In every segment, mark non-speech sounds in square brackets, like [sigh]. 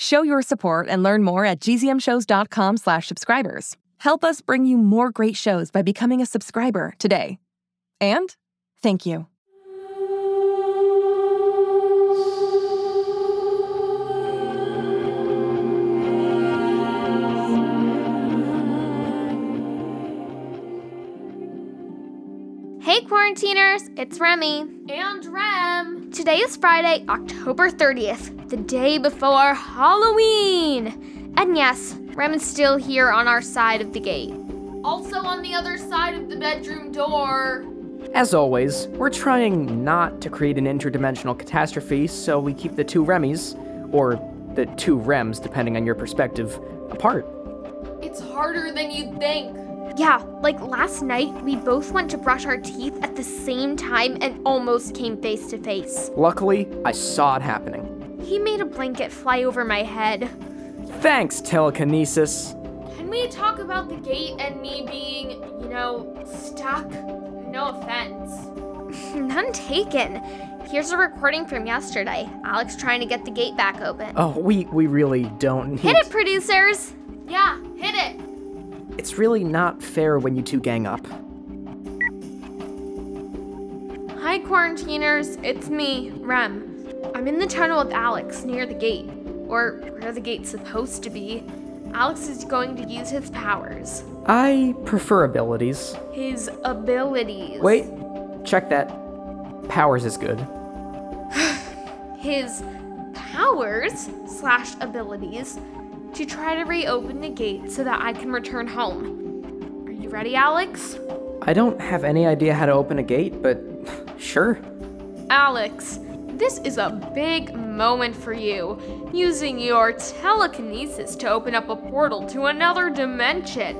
Show your support and learn more at gzmshows.com slash subscribers. Help us bring you more great shows by becoming a subscriber today. And thank you. Hey quarantiners, it's Remy. And Rem. Today is Friday, October 30th, the day before Halloween. And yes, Rem is still here on our side of the gate. Also on the other side of the bedroom door. As always, we're trying not to create an interdimensional catastrophe, so we keep the two Remys, or the two Rems, depending on your perspective, apart. It's harder than you'd think. Yeah, like last night, we both went to brush our teeth at the same time and almost came face to face. Luckily, I saw it happening. He made a blanket fly over my head. Thanks, telekinesis. Can we talk about the gate and me being, you know, stuck? No offense. [laughs] None taken. Here's a recording from yesterday. Alex trying to get the gate back open. Oh, we we really don't need Hit it, producers! Yeah, hit it. It's really not fair when you two gang up. Hi, quarantiners. It's me, Rem. I'm in the tunnel with Alex near the gate, or where the gate's supposed to be. Alex is going to use his powers. I prefer abilities. His abilities. Wait, check that. Powers is good. [sighs] His powers slash abilities to try to reopen the gate so that I can return home. Are you ready, Alex? I don't have any idea how to open a gate, but sure. Alex, this is a big moment for you, using your telekinesis to open up a portal to another dimension.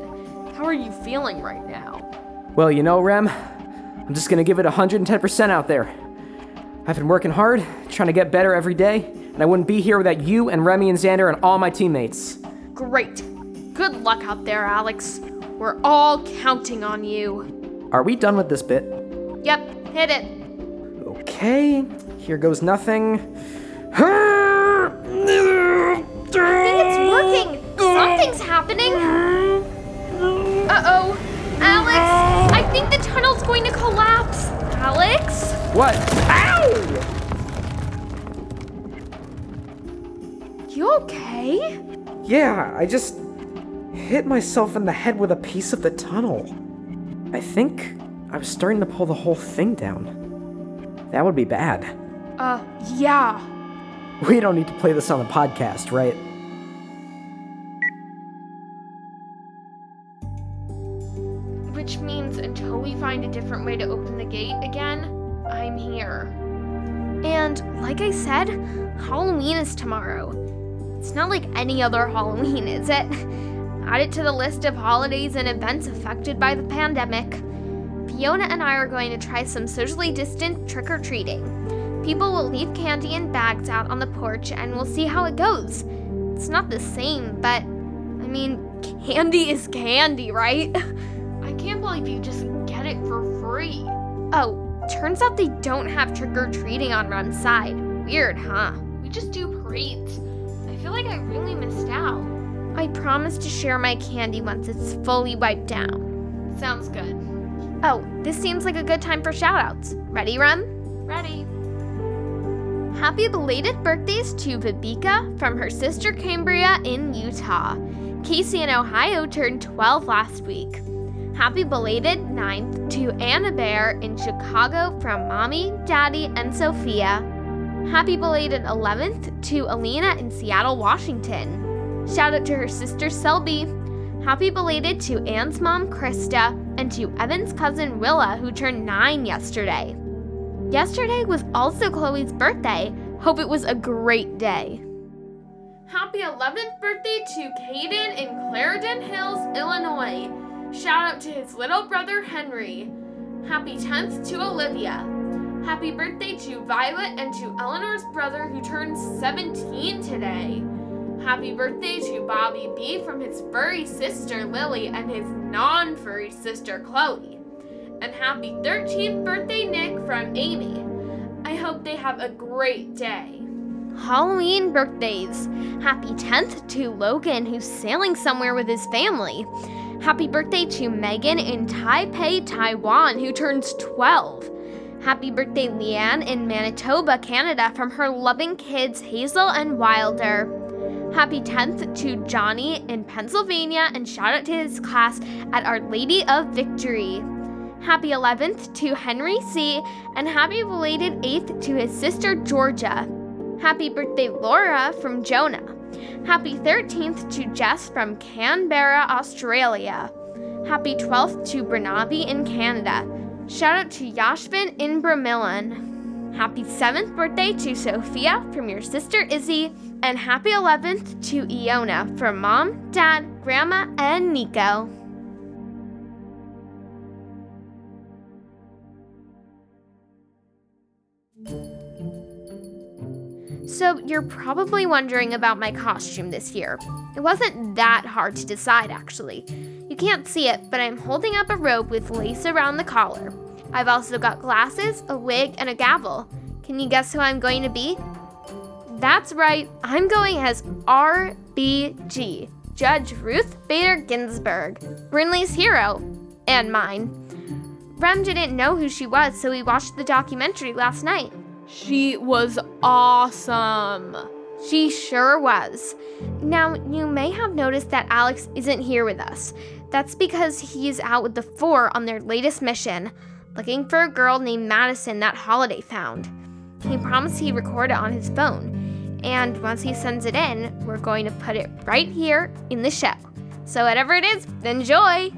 How are you feeling right now? Well, you know, Rem, I'm just gonna give it 110% out there. I've been working hard, trying to get better every day, and I wouldn't be here without you and Remy and Xander and all my teammates. Great. Good luck out there, Alex. We're all counting on you. Are we done with this bit? Yep, hit it. Okay, here goes nothing. [sighs] I think it's working. Something's happening. Uh oh. Alex, I think the tunnel's going to collapse. Alex? What? Ow! You okay? Yeah, I just hit myself in the head with a piece of the tunnel. I think I was starting to pull the whole thing down. That would be bad. Uh, yeah. We don't need to play this on the podcast, right? Which means until we find a different way to open the gate again, Here. And like I said, Halloween is tomorrow. It's not like any other [laughs] Halloween, is it? Add it to the list of holidays and events affected by the pandemic. Fiona and I are going to try some socially distant trick or treating. People will leave candy in bags out on the porch and we'll see how it goes. It's not the same, but I mean, candy is candy, right? [laughs] I can't believe you just get it for free. Oh, turns out they don't have trick or treating on Rem's side. Weird, huh? We just do parades. I feel like I really missed out. I promise to share my candy once it's fully wiped down. Sounds good. Oh, this seems like a good time for shoutouts. Ready, Rem? Ready. Happy belated birthdays to Vibika from her sister Cambria in Utah. Casey in Ohio turned 12 last week. Happy belated 9th to Anna Bear in Chicago from Mommy, Daddy, and Sophia. Happy belated 11th to Alina in Seattle, Washington. Shout out to her sister Selby. Happy belated to Anne's mom Krista and to Evan's cousin Willa who turned 9 yesterday. Yesterday was also Chloe's birthday. Hope it was a great day. Happy 11th birthday to Caden in Clarendon Hills, Illinois. Shout out to his little brother Henry. Happy 10th to Olivia. Happy birthday to Violet and to Eleanor's brother who turns 17 today. Happy birthday to Bobby B from his furry sister Lily and his non furry sister Chloe. And happy 13th birthday, Nick, from Amy. I hope they have a great day. Halloween birthdays. Happy 10th to Logan, who's sailing somewhere with his family. Happy birthday to Megan in Taipei, Taiwan, who turns 12. Happy birthday, Leanne in Manitoba, Canada, from her loving kids Hazel and Wilder. Happy 10th to Johnny in Pennsylvania, and shout out to his class at Our Lady of Victory. Happy 11th to Henry C., and happy belated 8th to his sister Georgia. Happy birthday, Laura from Jonah. Happy 13th to Jess from Canberra, Australia. Happy 12th to Bernabe in Canada. Shout out to Yashvin in Bramillan. Happy 7th birthday to Sophia from your sister Izzy. And happy 11th to Iona from mom, dad, grandma, and Nico. So, you're probably wondering about my costume this year. It wasn't that hard to decide, actually. You can't see it, but I'm holding up a robe with lace around the collar. I've also got glasses, a wig, and a gavel. Can you guess who I'm going to be? That's right, I'm going as RBG, Judge Ruth Bader Ginsburg, Brinley's hero, and mine. Rem didn't know who she was, so we watched the documentary last night. She was awesome. She sure was. Now, you may have noticed that Alex isn't here with us. That's because he's out with the Four on their latest mission, looking for a girl named Madison that Holiday found. He promised he'd record it on his phone, and once he sends it in, we're going to put it right here in the show. So, whatever it is, enjoy!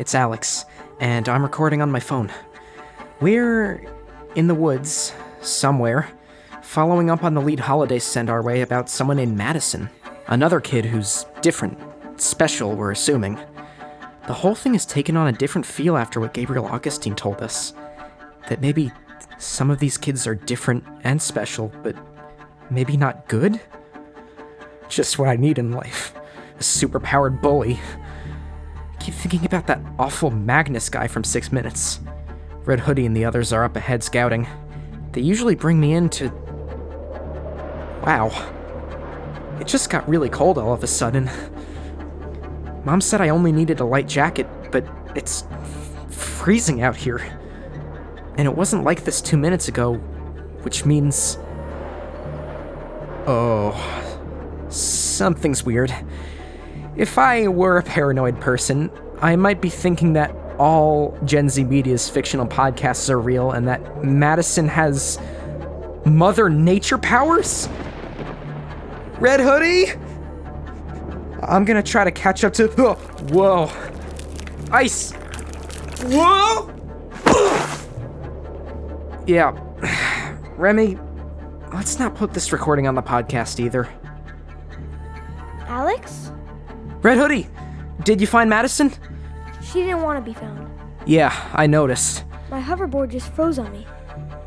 It's Alex, and I'm recording on my phone. We're in the woods, somewhere, following up on the lead Holiday's sent our way about someone named Madison. Another kid who's different, special, we're assuming. The whole thing has taken on a different feel after what Gabriel Augustine told us. That maybe some of these kids are different and special, but maybe not good? Just what I need in life. A superpowered bully keep thinking about that awful Magnus guy from Six Minutes. Red Hoodie and the others are up ahead scouting. They usually bring me in to. Wow. It just got really cold all of a sudden. Mom said I only needed a light jacket, but it's freezing out here. And it wasn't like this two minutes ago, which means. Oh. Something's weird. If I were a paranoid person, I might be thinking that all Gen Z Media's fictional podcasts are real and that Madison has Mother Nature powers? Red Hoodie? I'm gonna try to catch up to. Oh, whoa. Ice! Whoa! yeah. [sighs] Remy, let's not put this recording on the podcast either. Alex? Red Hoodie, did you find Madison? She didn't want to be found. Yeah, I noticed. My hoverboard just froze on me.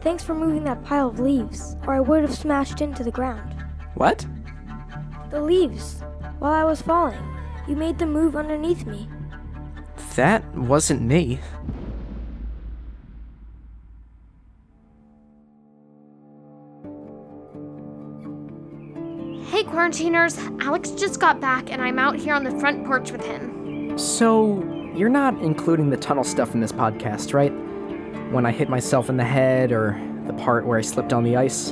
Thanks for moving that pile of leaves, or I would have smashed into the ground. What? The leaves. While I was falling, you made them move underneath me. That wasn't me. Quarantiners, Alex just got back and I'm out here on the front porch with him. So, you're not including the tunnel stuff in this podcast, right? When I hit myself in the head or the part where I slipped on the ice?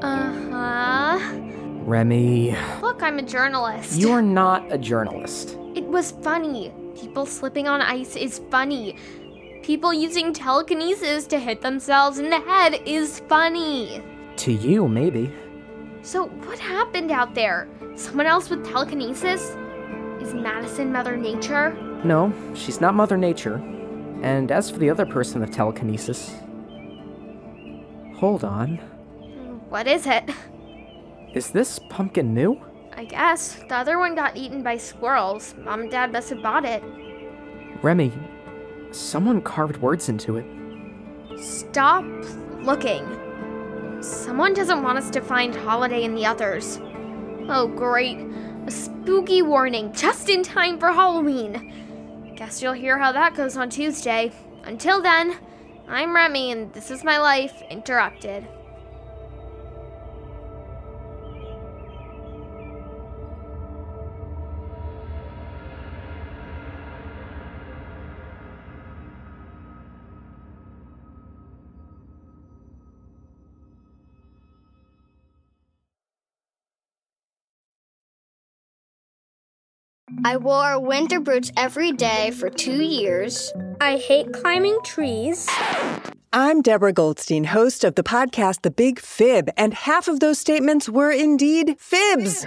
Uh huh. Remy, Look, I'm a journalist. you're not a journalist. It was funny. People slipping on ice is funny. People using telekinesis to hit themselves in the head is funny. To you, maybe. So, what happened out there? Someone else with telekinesis? Is Madison Mother Nature? No, she's not Mother Nature. And as for the other person with telekinesis. Hold on. What is it? Is this pumpkin new? I guess. The other one got eaten by squirrels. Mom and Dad must have bought it. Remy, someone carved words into it. Stop looking. Someone doesn't want us to find Holiday and the others. Oh, great. A spooky warning just in time for Halloween. Guess you'll hear how that goes on Tuesday. Until then, I'm Remy, and this is my life interrupted. I wore winter boots every day for two years. I hate climbing trees. I'm Deborah Goldstein, host of the podcast The Big Fib, and half of those statements were indeed fibs.